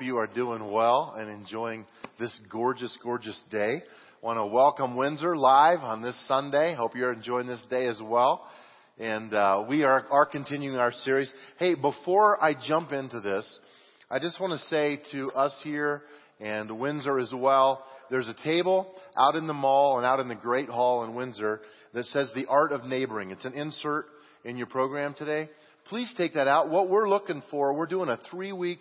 you are doing well and enjoying this gorgeous, gorgeous day. Want to welcome Windsor live on this Sunday. Hope you're enjoying this day as well. And uh, we are, are continuing our series. Hey, before I jump into this, I just want to say to us here and Windsor as well, there's a table out in the mall and out in the Great Hall in Windsor that says the art of neighboring. It's an insert in your program today. Please take that out. What we're looking for, we're doing a three week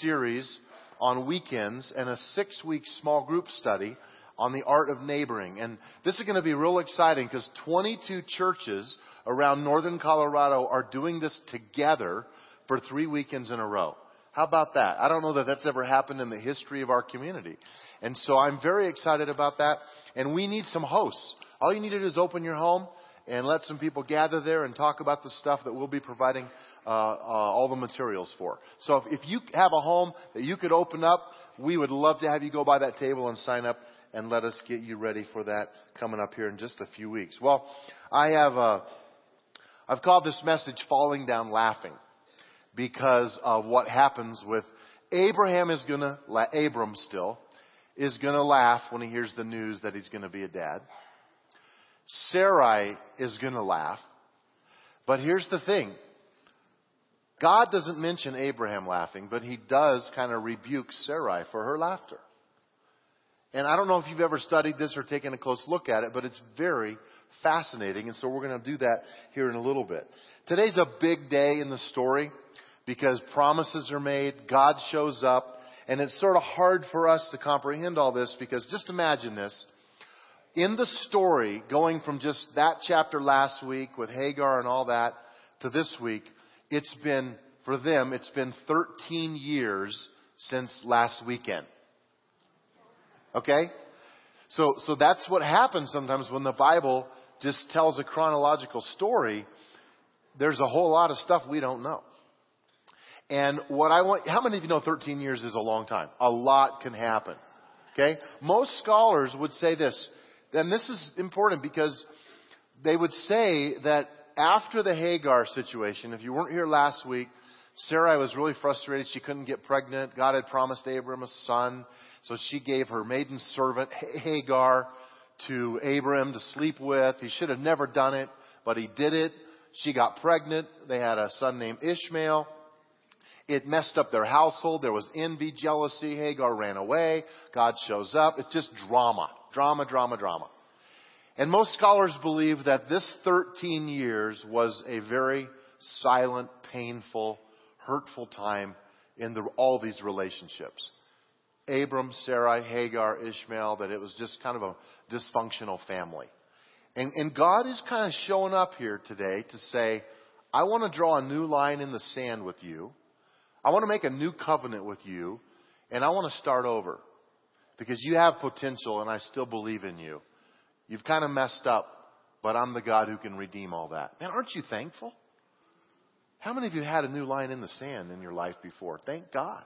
series on weekends and a six week small group study on the art of neighboring. And this is going to be real exciting because 22 churches around northern Colorado are doing this together for three weekends in a row. How about that? I don't know that that's ever happened in the history of our community. And so I'm very excited about that. And we need some hosts. All you need to do is open your home and let some people gather there and talk about the stuff that we'll be providing uh, uh, all the materials for. So if, if you have a home that you could open up, we would love to have you go by that table and sign up and let us get you ready for that coming up here in just a few weeks. Well, I have a, uh, I've called this message "Falling Down Laughing" because of what happens with Abraham is gonna Abram still is gonna laugh when he hears the news that he's gonna be a dad. Sarai is going to laugh. But here's the thing. God doesn't mention Abraham laughing, but he does kind of rebuke Sarai for her laughter. And I don't know if you've ever studied this or taken a close look at it, but it's very fascinating. And so we're going to do that here in a little bit. Today's a big day in the story because promises are made, God shows up, and it's sort of hard for us to comprehend all this because just imagine this in the story, going from just that chapter last week with Hagar and all that to this week, it's been, for them, it's been 13 years since last weekend. Okay? So, so that's what happens sometimes when the Bible just tells a chronological story. There's a whole lot of stuff we don't know. And what I want, how many of you know 13 years is a long time? A lot can happen. Okay? Most scholars would say this. And this is important because they would say that after the Hagar situation, if you weren't here last week, Sarai was really frustrated. She couldn't get pregnant. God had promised Abram a son. So she gave her maiden servant Hagar to Abram to sleep with. He should have never done it, but he did it. She got pregnant. They had a son named Ishmael. It messed up their household. There was envy, jealousy. Hagar ran away. God shows up. It's just drama. Drama, drama, drama. And most scholars believe that this 13 years was a very silent, painful, hurtful time in the, all these relationships. Abram, Sarai, Hagar, Ishmael, that it was just kind of a dysfunctional family. And, and God is kind of showing up here today to say, I want to draw a new line in the sand with you. I want to make a new covenant with you, and I want to start over because you have potential and I still believe in you. You've kind of messed up, but I'm the God who can redeem all that. Man, aren't you thankful? How many of you had a new line in the sand in your life before? Thank God.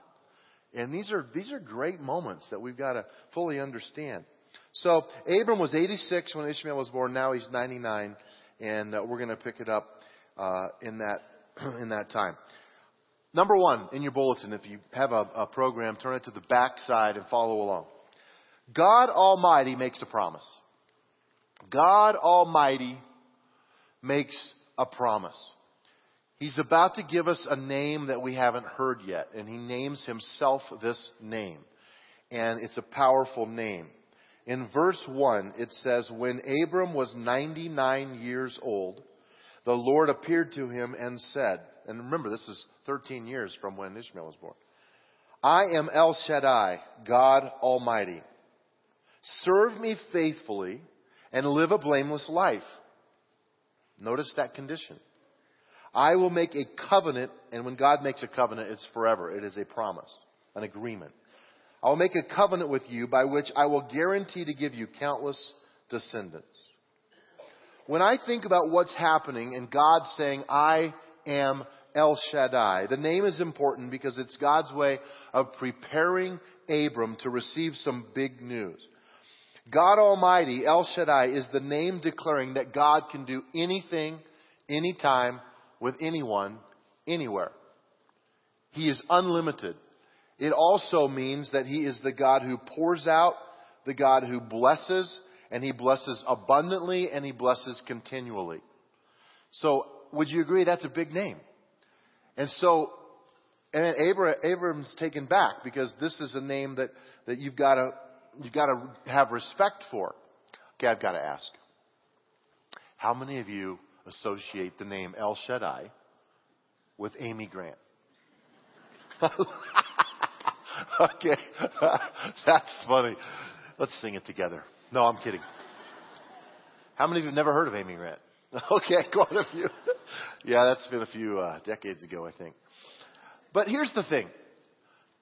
And these are, these are great moments that we've got to fully understand. So, Abram was 86 when Ishmael was born. Now he's 99. And uh, we're going to pick it up uh, in, that, in that time. Number one in your bulletin, if you have a, a program, turn it to the back side and follow along. God Almighty makes a promise. God Almighty makes a promise. He's about to give us a name that we haven't heard yet, and he names himself this name. And it's a powerful name. In verse 1, it says, When Abram was 99 years old, the Lord appeared to him and said, and remember, this is 13 years from when Ishmael was born. I am El Shaddai, God Almighty. Serve me faithfully and live a blameless life. Notice that condition. I will make a covenant, and when God makes a covenant, it's forever. It is a promise, an agreement. I will make a covenant with you by which I will guarantee to give you countless descendants. When I think about what's happening and God saying, I am El Shaddai, the name is important because it's God's way of preparing Abram to receive some big news. God Almighty, El Shaddai, is the name declaring that God can do anything, anytime, with anyone, anywhere. He is unlimited. It also means that He is the God who pours out, the God who blesses, and He blesses abundantly and He blesses continually. So, would you agree that's a big name? And so, and then Abram's taken back because this is a name that, that you've got to, you've got to have respect for. Okay, I've got to ask. How many of you associate the name El Shaddai with Amy Grant? okay, that's funny. Let's sing it together. No, I'm kidding. How many of you have never heard of Amy Grant? Okay, quite a few. yeah, that's been a few uh, decades ago, I think. But here's the thing.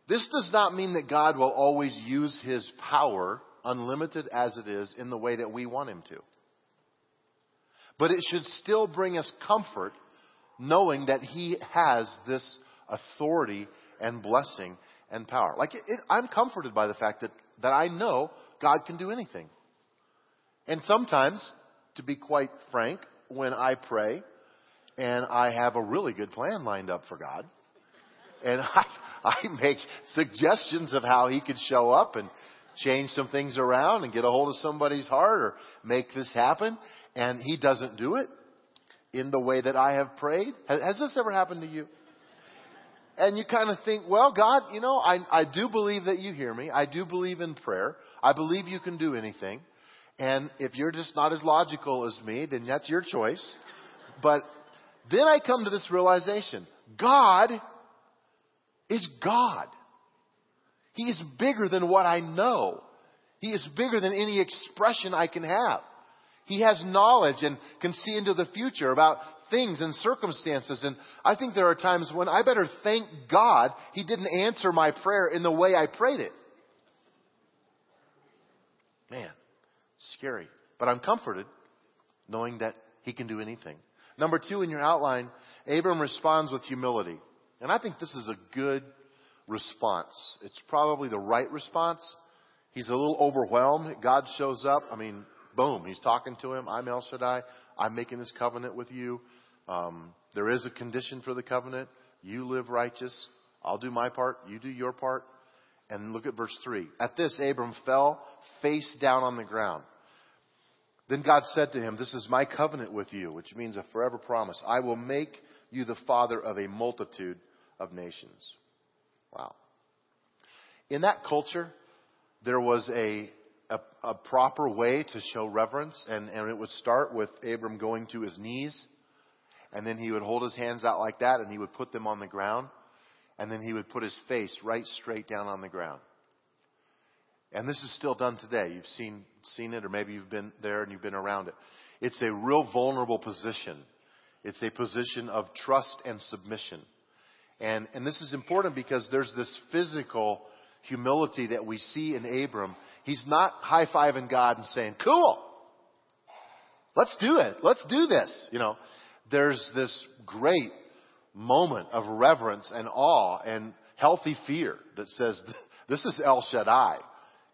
This does not mean that God will always use His power, unlimited as it is, in the way that we want Him to. But it should still bring us comfort knowing that He has this authority and blessing and power. Like, it, it, I'm comforted by the fact that, that I know God can do anything. And sometimes, to be quite frank, when I pray and I have a really good plan lined up for God, and I, I make suggestions of how He could show up and change some things around and get a hold of somebody's heart or make this happen, and He doesn't do it in the way that I have prayed. Has, has this ever happened to you? And you kind of think, well, God, you know, I, I do believe that you hear me. I do believe in prayer. I believe you can do anything. And if you're just not as logical as me, then that's your choice. But then I come to this realization God is God. He is bigger than what I know. He is bigger than any expression I can have. He has knowledge and can see into the future about things and circumstances. And I think there are times when I better thank God He didn't answer my prayer in the way I prayed it. Man, scary. But I'm comforted knowing that he can do anything. Number two in your outline, Abram responds with humility. And I think this is a good response. It's probably the right response. He's a little overwhelmed. God shows up. I mean, boom, he's talking to him. I'm El Shaddai. I'm making this covenant with you. Um, there is a condition for the covenant. You live righteous. I'll do my part. You do your part. And look at verse 3. At this, Abram fell face down on the ground. Then God said to him, This is my covenant with you, which means a forever promise. I will make you the father of a multitude of nations. Wow. In that culture, there was a, a, a proper way to show reverence, and, and it would start with Abram going to his knees, and then he would hold his hands out like that, and he would put them on the ground and then he would put his face right straight down on the ground. And this is still done today. You've seen, seen it, or maybe you've been there and you've been around it. It's a real vulnerable position. It's a position of trust and submission. And, and this is important because there's this physical humility that we see in Abram. He's not high fiving God and saying, cool, let's do it. Let's do this. You know, there's this great moment of reverence and awe and healthy fear that says, This is El Shaddai.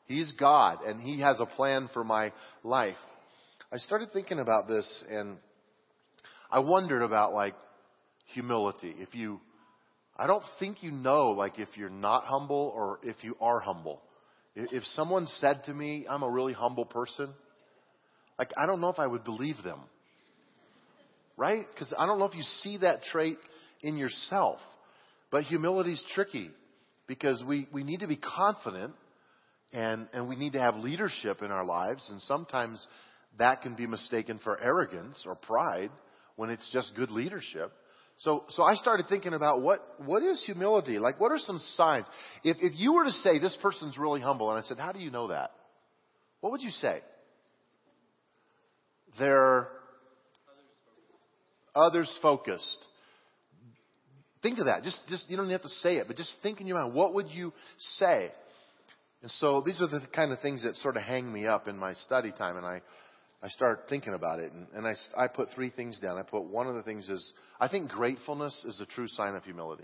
He's God and He has a plan for my life. I started thinking about this and I wondered about like humility. If you, I don't think you know like if you're not humble or if you are humble. If someone said to me, I'm a really humble person, like I don't know if I would believe them. Right? Because I don't know if you see that trait in yourself. But humility is tricky because we, we need to be confident and, and we need to have leadership in our lives. And sometimes that can be mistaken for arrogance or pride when it's just good leadership. So, so I started thinking about what, what is humility? Like, what are some signs? If, if you were to say this person's really humble, and I said, how do you know that? What would you say? They're others focused. Think of that. Just, just, you don't have to say it, but just think in your mind, what would you say? And so these are the kind of things that sort of hang me up in my study time, and I, I start thinking about it, and, and I, I put three things down. I put one of the things is, I think gratefulness is a true sign of humility.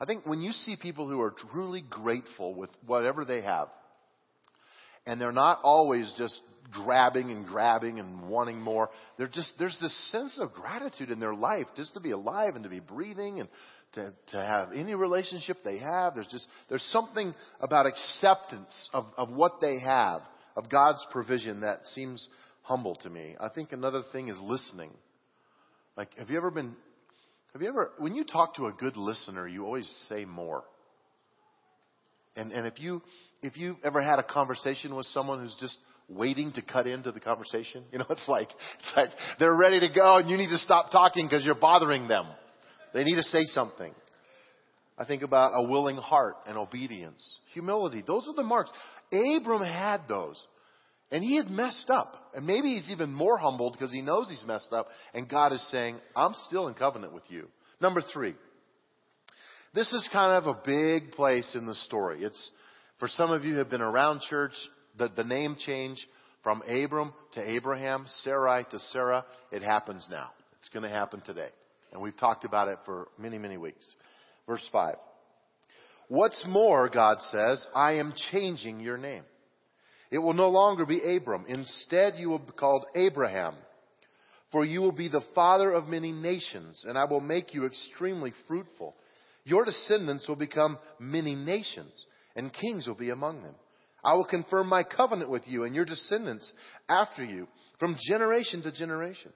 I think when you see people who are truly grateful with whatever they have, And they're not always just grabbing and grabbing and wanting more. They're just, there's this sense of gratitude in their life just to be alive and to be breathing and to, to have any relationship they have. There's just, there's something about acceptance of, of what they have, of God's provision that seems humble to me. I think another thing is listening. Like, have you ever been, have you ever, when you talk to a good listener, you always say more. And, and if you, if you've ever had a conversation with someone who's just waiting to cut into the conversation, you know, it's like, it's like they're ready to go and you need to stop talking because you're bothering them. They need to say something. I think about a willing heart and obedience, humility. Those are the marks. Abram had those. And he had messed up. And maybe he's even more humbled because he knows he's messed up. And God is saying, I'm still in covenant with you. Number three. This is kind of a big place in the story. It's, for some of you who have been around church, the, the name change from Abram to Abraham, Sarai to Sarah, it happens now. It's going to happen today. And we've talked about it for many, many weeks. Verse 5. What's more, God says, I am changing your name. It will no longer be Abram. Instead, you will be called Abraham. For you will be the father of many nations, and I will make you extremely fruitful. Your descendants will become many nations, and kings will be among them. I will confirm my covenant with you and your descendants after you, from generation to generation.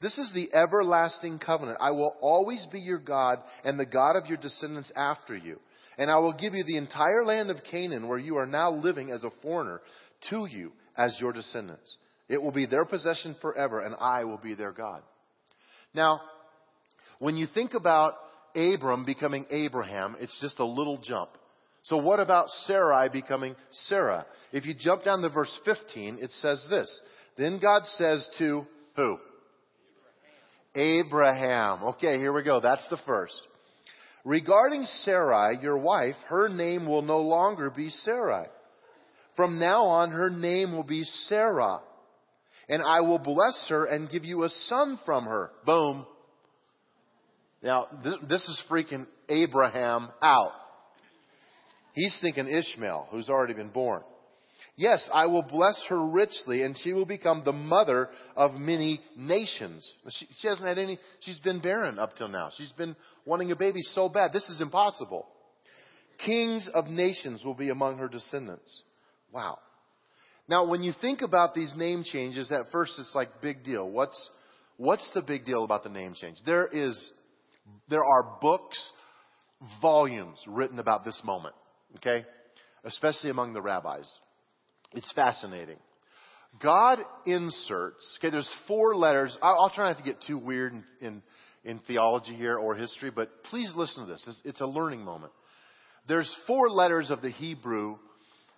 This is the everlasting covenant. I will always be your God and the God of your descendants after you. And I will give you the entire land of Canaan where you are now living as a foreigner to you as your descendants. It will be their possession forever and I will be their God. Now, when you think about Abram becoming Abraham, it's just a little jump. So what about Sarai becoming Sarah? If you jump down to verse 15, it says this. Then God says to who? Abraham. Okay, here we go. That's the first. Regarding Sarai, your wife, her name will no longer be Sarai. From now on, her name will be Sarah. And I will bless her and give you a son from her. Boom. Now, this is freaking Abraham out. He's thinking Ishmael, who's already been born. Yes, I will bless her richly, and she will become the mother of many nations. She, she, hasn't had any, she's been barren up till now. She's been wanting a baby so bad. This is impossible. Kings of nations will be among her descendants. Wow. Now, when you think about these name changes, at first it's like big deal. What's, what's the big deal about the name change? There is, there are books, volumes written about this moment. Okay? Especially among the rabbis. It's fascinating. God inserts, okay, there's four letters. I'll, try not to get too weird in, in, in, theology here or history, but please listen to this. It's, it's a learning moment. There's four letters of the Hebrew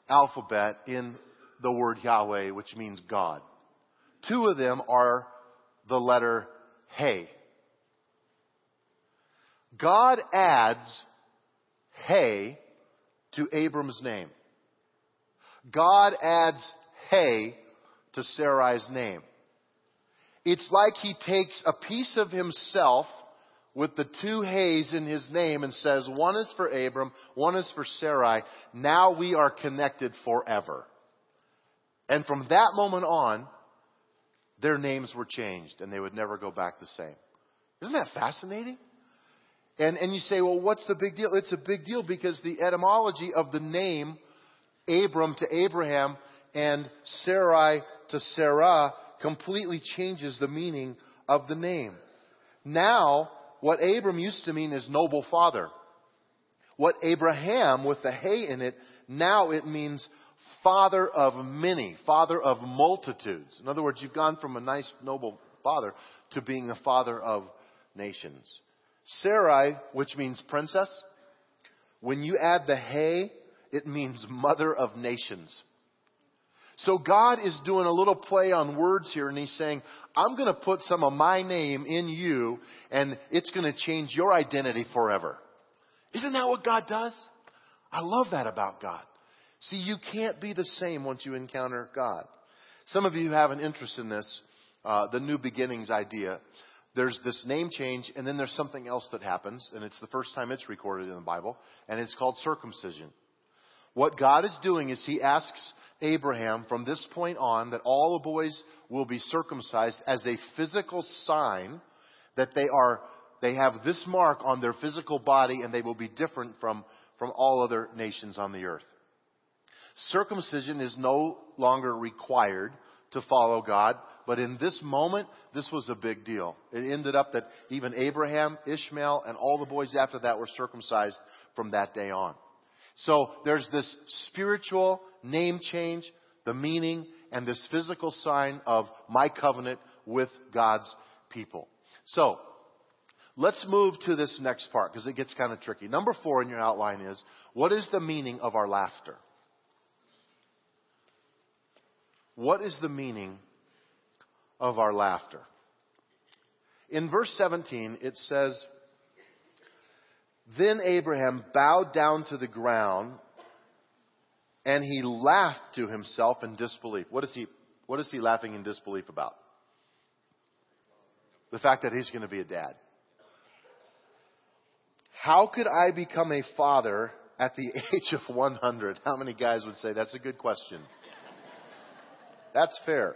alphabet in the word Yahweh, which means God. Two of them are the letter Hey. God adds Hey to Abram's name. God adds Hey to Sarai's name. It's like he takes a piece of himself with the two Hays in his name and says, one is for Abram, one is for Sarai. Now we are connected forever. And from that moment on, their names were changed and they would never go back the same. Isn't that fascinating? And, and you say, well, what's the big deal? It's a big deal because the etymology of the name Abram to Abraham and Sarai to Sarah completely changes the meaning of the name. Now, what Abram used to mean is noble father. What Abraham with the hay in it, now it means father of many, father of multitudes. In other words, you've gone from a nice, noble father to being a father of nations. Sarai, which means princess, when you add the hay, it means mother of nations. So God is doing a little play on words here and he's saying, I'm going to put some of my name in you and it's going to change your identity forever. Isn't that what God does? I love that about God. See, you can't be the same once you encounter God. Some of you have an interest in this, uh, the new beginnings idea there's this name change, and then there's something else that happens, and it's the first time it's recorded in the Bible, and it's called circumcision. What God is doing is He asks Abraham from this point on that all the boys will be circumcised as a physical sign that they are they have this mark on their physical body and they will be different from, from all other nations on the earth. Circumcision is no longer required to follow God, but in this moment, this was a big deal. It ended up that even Abraham, Ishmael, and all the boys after that were circumcised from that day on. So there's this spiritual name change, the meaning, and this physical sign of my covenant with God's people. So, let's move to this next part because it gets kind of tricky. Number four in your outline is what is the meaning of our laughter? What is the meaning of our laughter? In verse 17, it says, Then Abraham bowed down to the ground and he laughed to himself in disbelief. What is he, what is he laughing in disbelief about? The fact that he's going to be a dad. How could I become a father at the age of 100? How many guys would say that's a good question? That's fair.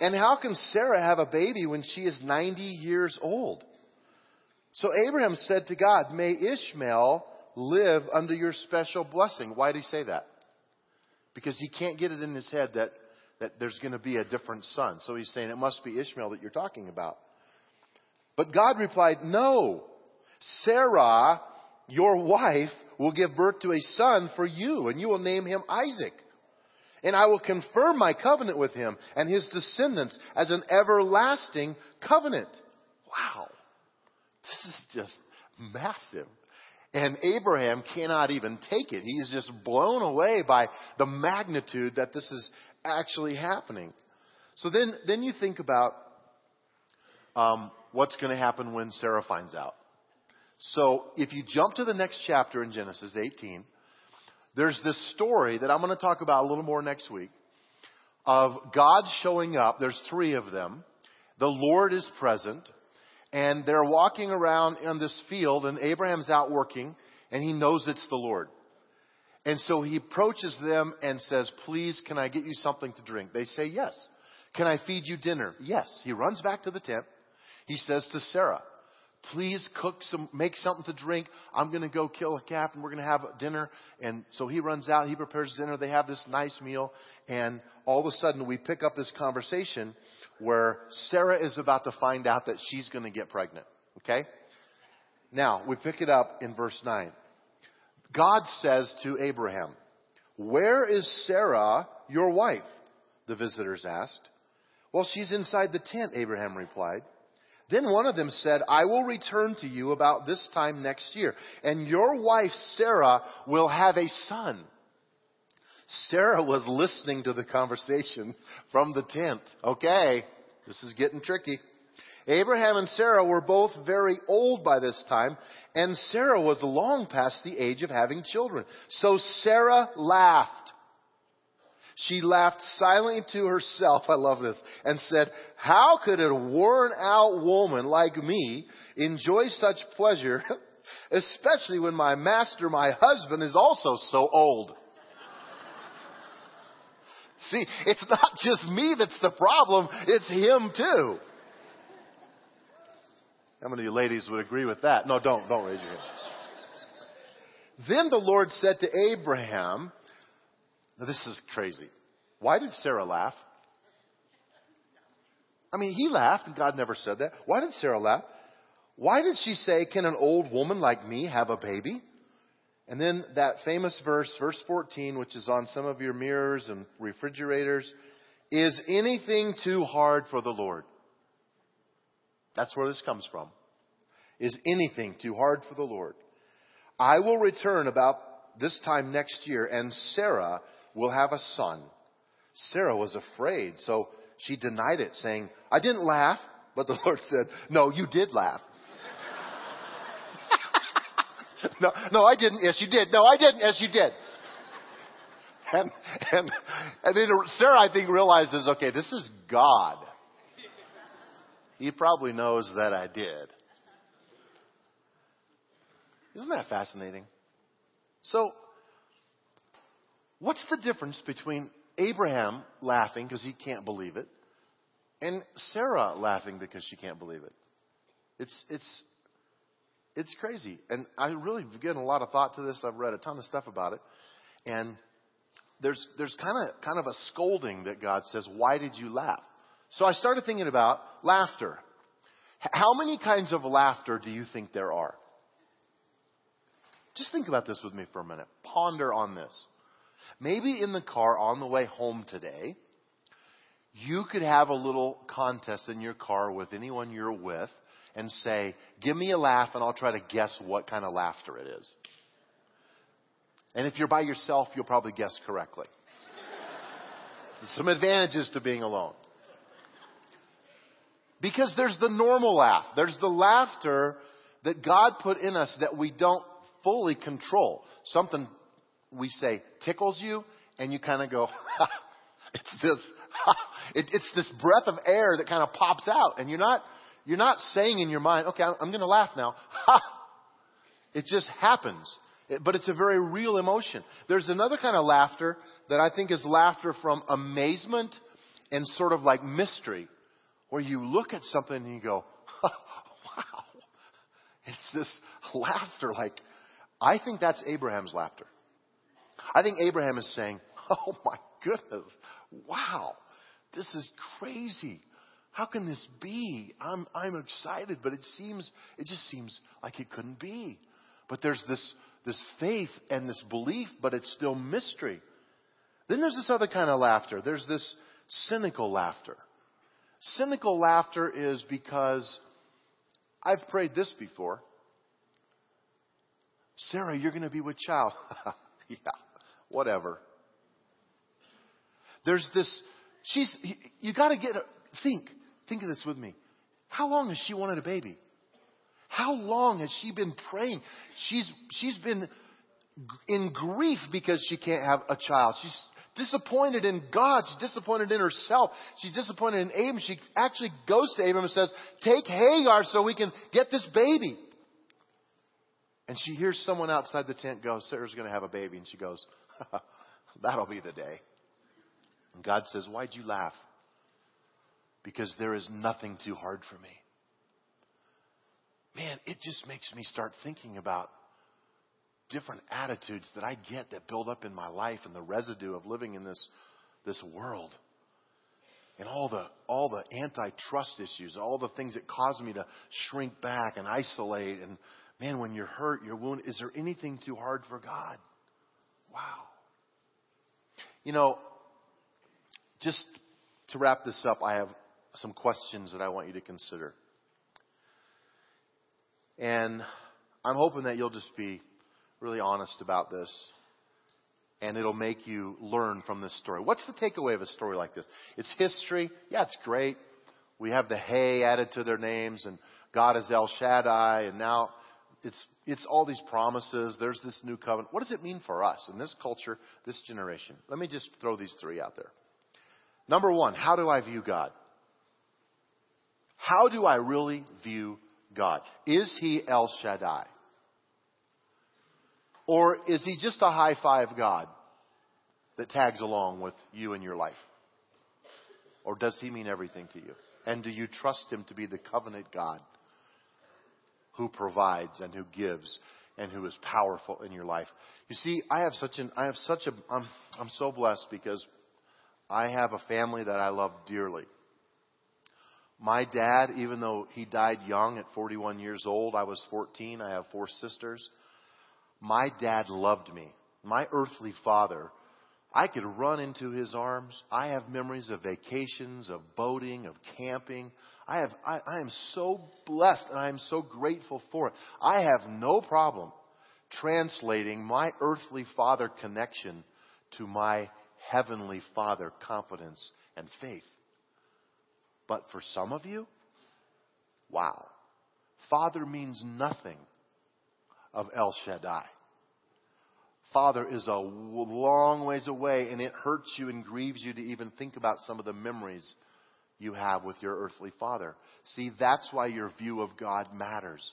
And how can Sarah have a baby when she is 90 years old? So Abraham said to God, May Ishmael live under your special blessing. Why did he say that? Because he can't get it in his head that, that there's going to be a different son. So he's saying it must be Ishmael that you're talking about. But God replied, No. Sarah, your wife, will give birth to a son for you, and you will name him Isaac. And I will confirm my covenant with him and his descendants as an everlasting covenant. Wow. This is just massive. And Abraham cannot even take it. He's just blown away by the magnitude that this is actually happening. So then, then you think about um, what's going to happen when Sarah finds out. So if you jump to the next chapter in Genesis 18, there's this story that I'm going to talk about a little more next week of God showing up. There's three of them. The Lord is present, and they're walking around in this field, and Abraham's out working, and he knows it's the Lord. And so he approaches them and says, Please, can I get you something to drink? They say, Yes. Can I feed you dinner? Yes. He runs back to the tent. He says to Sarah, please cook some, make something to drink. I'm going to go kill a calf and we're going to have dinner. And so he runs out, he prepares dinner. They have this nice meal. And all of a sudden we pick up this conversation where Sarah is about to find out that she's going to get pregnant. Okay? Now, we pick it up in verse 9. God says to Abraham, Where is Sarah, your wife? The visitors asked. Well, she's inside the tent, Abraham replied. Then one of them said, I will return to you about this time next year, and your wife Sarah will have a son. Sarah was listening to the conversation from the tent. Okay, this is getting tricky. Abraham and Sarah were both very old by this time, and Sarah was long past the age of having children. So Sarah laughed. She laughed silently to herself, I love this, and said, How could a worn out woman like me enjoy such pleasure, especially when my master, my husband, is also so old? See, it's not just me that's the problem, it's him too. How many of you ladies would agree with that? No, don't, don't raise your hand. Then the Lord said to Abraham, now, this is crazy. Why did Sarah laugh? I mean, he laughed and God never said that. Why did Sarah laugh? Why did she say, Can an old woman like me have a baby? And then that famous verse, verse 14, which is on some of your mirrors and refrigerators, is anything too hard for the Lord? That's where this comes from. Is anything too hard for the Lord? I will return about this time next year, and Sarah will have a son. Sarah was afraid, so she denied it, saying, I didn't laugh. But the Lord said, No, you did laugh. no, no, I didn't. Yes, you did. No, I didn't. Yes, you did. And, and, and then Sarah, I think, realizes, okay, this is God. He probably knows that I did. Isn't that fascinating? So, What's the difference between Abraham laughing because he can't believe it and Sarah laughing because she can't believe it? It's, it's, it's crazy. And I really given a lot of thought to this. I've read a ton of stuff about it. And there's, there's kind of, kind of a scolding that God says, why did you laugh? So I started thinking about laughter. How many kinds of laughter do you think there are? Just think about this with me for a minute. Ponder on this. Maybe in the car on the way home today, you could have a little contest in your car with anyone you're with and say, Give me a laugh and I'll try to guess what kind of laughter it is. And if you're by yourself, you'll probably guess correctly. Some advantages to being alone. Because there's the normal laugh. There's the laughter that God put in us that we don't fully control. Something we say tickles you, and you kind of go, it's this, it, it's this breath of air that kind of pops out, and you're not, you're not saying in your mind, okay, I'm, going to laugh now. Ha! It just happens. But it's a very real emotion. There's another kind of laughter that I think is laughter from amazement and sort of like mystery, where you look at something and you go, wow. It's this laughter like, I think that's Abraham's laughter. I think Abraham is saying, Oh my goodness, wow, this is crazy. How can this be? I'm, I'm excited, but it seems, it just seems like it couldn't be. But there's this, this faith and this belief, but it's still mystery. Then there's this other kind of laughter. There's this cynical laughter. Cynical laughter is because I've prayed this before. Sarah, you're going to be with child. yeah, whatever. There's this, she's, you got to get, think, think of this with me. How long has she wanted a baby? How long has she been praying? She's, she's been in grief because she can't have a child. She's disappointed in God. She's disappointed in herself. She's disappointed in Abram. She actually goes to Abram and says, Take Hagar so we can get this baby. And she hears someone outside the tent go, Sarah's going to have a baby. And she goes, That'll be the day. And God says, Why'd you laugh? Because there is nothing too hard for me. Man, it just makes me start thinking about different attitudes that I get that build up in my life and the residue of living in this, this world. And all the, all the antitrust issues, all the things that cause me to shrink back and isolate and Man, when you're hurt, you're wounded, is there anything too hard for God? Wow. You know, just to wrap this up, I have some questions that I want you to consider. And I'm hoping that you'll just be really honest about this and it'll make you learn from this story. What's the takeaway of a story like this? It's history. Yeah, it's great. We have the hay added to their names and God is El Shaddai and now it's, it's all these promises. There's this new covenant. What does it mean for us in this culture, this generation? Let me just throw these three out there. Number one, how do I view God? How do I really view God? Is he El Shaddai? Or is he just a high five God that tags along with you in your life? Or does he mean everything to you? And do you trust him to be the covenant God who provides and who gives and who is powerful in your life. You see, I have such an, I have such a, I'm, I'm so blessed because I have a family that I love dearly. My dad, even though he died young at 41 years old, I was 14. I have four sisters. My dad loved me. My earthly father I could run into his arms. I have memories of vacations, of boating, of camping. I have, I, I am so blessed and I am so grateful for it. I have no problem translating my earthly father connection to my heavenly father confidence and faith. But for some of you, wow. Father means nothing of El Shaddai. Father is a long ways away, and it hurts you and grieves you to even think about some of the memories you have with your earthly father. See, that's why your view of God matters.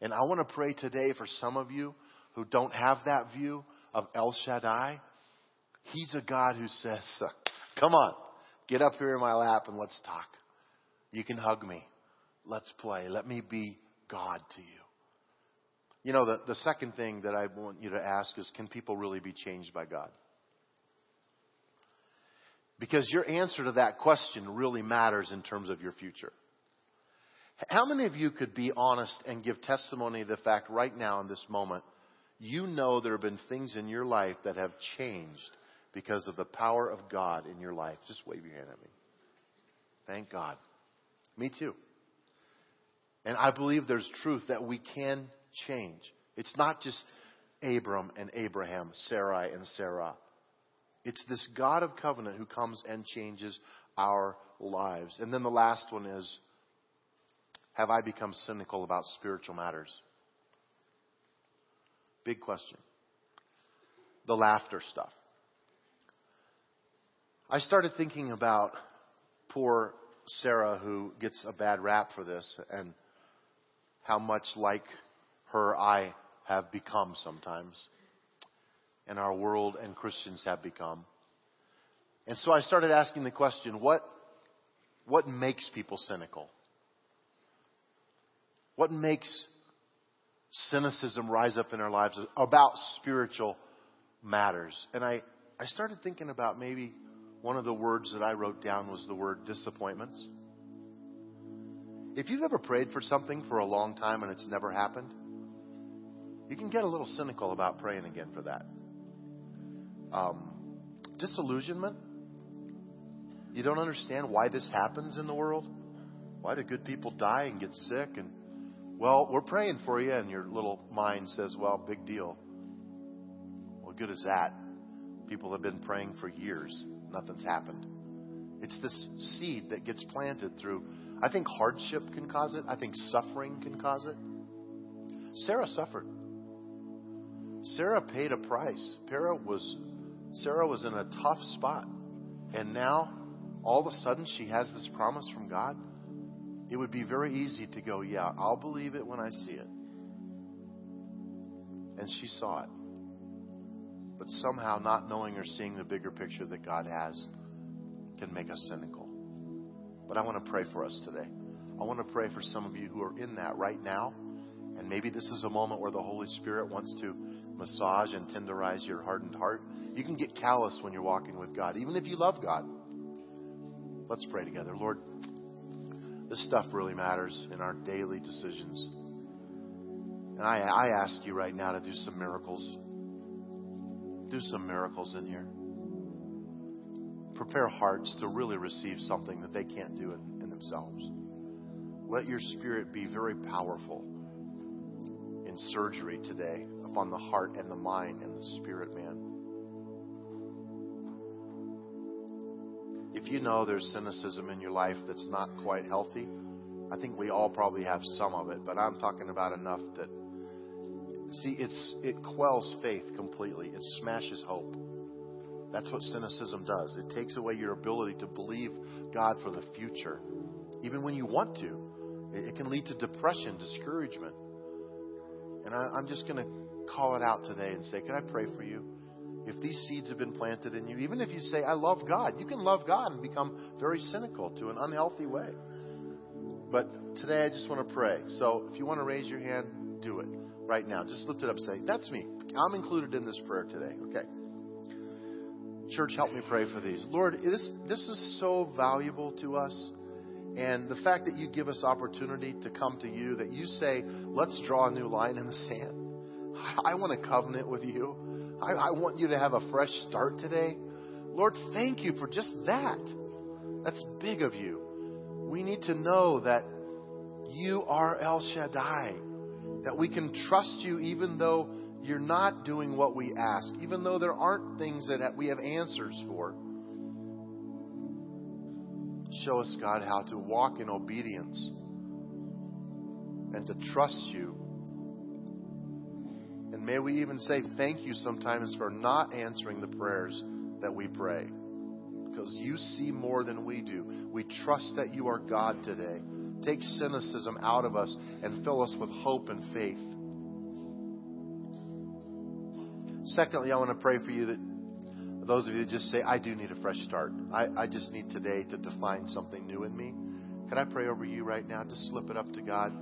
And I want to pray today for some of you who don't have that view of El Shaddai, He's a God who says, Come on, get up here in my lap and let's talk. You can hug me. Let's play. Let me be God to you. You know, the, the second thing that I want you to ask is can people really be changed by God? Because your answer to that question really matters in terms of your future. How many of you could be honest and give testimony of the fact right now in this moment, you know there have been things in your life that have changed because of the power of God in your life? Just wave your hand at me. Thank God. Me too. And I believe there's truth that we can change. It's not just Abram and Abraham, Sarai and Sarah. It's this God of covenant who comes and changes our lives. And then the last one is Have I become cynical about spiritual matters? Big question. The laughter stuff. I started thinking about poor Sarah who gets a bad rap for this and how much like her I have become sometimes and our world and Christians have become. And so I started asking the question, what, what makes people cynical? What makes cynicism rise up in our lives about spiritual matters? And I, I started thinking about maybe one of the words that I wrote down was the word disappointments. If you've ever prayed for something for a long time and it's never happened, you can get a little cynical about praying again for that. Um, disillusionment. You don't understand why this happens in the world. Why do good people die and get sick? And well, we're praying for you, and your little mind says, "Well, big deal." What good is that? People have been praying for years. Nothing's happened. It's this seed that gets planted through. I think hardship can cause it. I think suffering can cause it. Sarah suffered. Sarah paid a price. Sarah was, Sarah was in a tough spot. And now, all of a sudden, she has this promise from God. It would be very easy to go, Yeah, I'll believe it when I see it. And she saw it. But somehow, not knowing or seeing the bigger picture that God has can make us cynical. But I want to pray for us today. I want to pray for some of you who are in that right now. And maybe this is a moment where the Holy Spirit wants to massage and tenderize your hardened heart. You can get callous when you're walking with God, even if you love God. Let's pray together. Lord, this stuff really matters in our daily decisions. And I, I ask you right now to do some miracles. Do some miracles in here. Prepare hearts to really receive something that they can't do in, in themselves. Let your spirit be very powerful in surgery today upon the heart and the mind and the spirit, man. If you know there's cynicism in your life that's not quite healthy, I think we all probably have some of it, but I'm talking about enough that see it's it quells faith completely. It smashes hope. That's what cynicism does. It takes away your ability to believe God for the future, even when you want to. It, can lead to depression, discouragement. And I, I'm just going to call it out today and say, Can I pray for you? If these seeds have been planted in you, even if you say, I love God, you can love God and become very cynical to an unhealthy way. But today I just want to pray. So if you want to raise your hand, do it right now. Just lift it up. Say, That's me. I'm included in this prayer today. Okay. Church, help me pray for these. Lord, this, this is so valuable to us. And the fact that you give us opportunity to come to you, that you say, let's draw a new line in the sand. I want a covenant with you. I, I want you to have a fresh start today. Lord, thank you for just that. That's big of you. We need to know that you are El Shaddai, that we can trust you even though you're not doing what we ask, even though there aren't things that we have answers for. Show us, God, how to walk in obedience and to trust you. And may we even say thank you sometimes for not answering the prayers that we pray. Because you see more than we do. We trust that you are God today. Take cynicism out of us and fill us with hope and faith. Secondly, I want to pray for you that Those of you that just say, I do need a fresh start. I, I just need today to define something new in me. Can I pray over you right now? Just slip it up to God.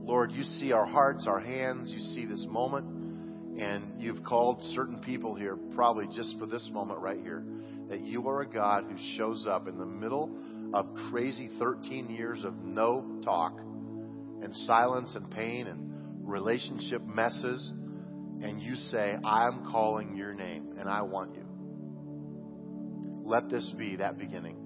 Lord, you see our hearts, our hands, you see this moment, and you've called certain people here, probably just for this moment right here, that you are a God who shows up in the middle of crazy 13 years of no talk and silence and pain and relationship messes, and you say, I'm calling your name and I want you. Let this be that beginning.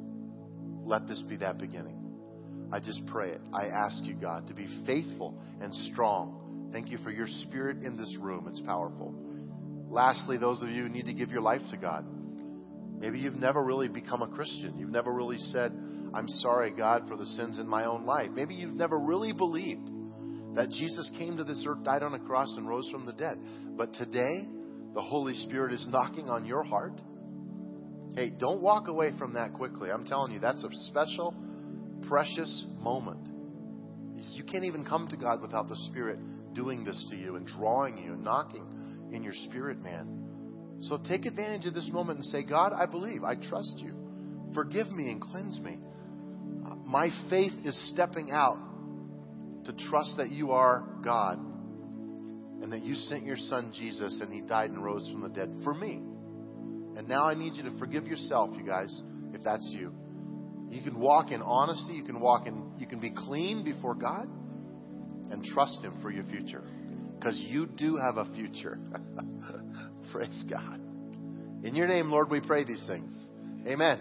Let this be that beginning. I just pray it. I ask you, God, to be faithful and strong. Thank you for your spirit in this room. It's powerful. Lastly, those of you who need to give your life to God. Maybe you've never really become a Christian. You've never really said, I'm sorry, God, for the sins in my own life. Maybe you've never really believed that Jesus came to this earth, died on a cross, and rose from the dead. But today, the Holy Spirit is knocking on your heart. Hey, don't walk away from that quickly. I'm telling you, that's a special, precious moment. You can't even come to God without the Spirit doing this to you and drawing you and knocking in your spirit, man. So take advantage of this moment and say, God, I believe. I trust you. Forgive me and cleanse me. Uh, my faith is stepping out to trust that you are God and that you sent your son Jesus and he died and rose from the dead for me. And now I need you to forgive yourself, you guys, if that's you. You can walk in honesty, you can walk in you can be clean before God and trust him for your future because you do have a future. Praise God. In your name, Lord, we pray these things. Amen.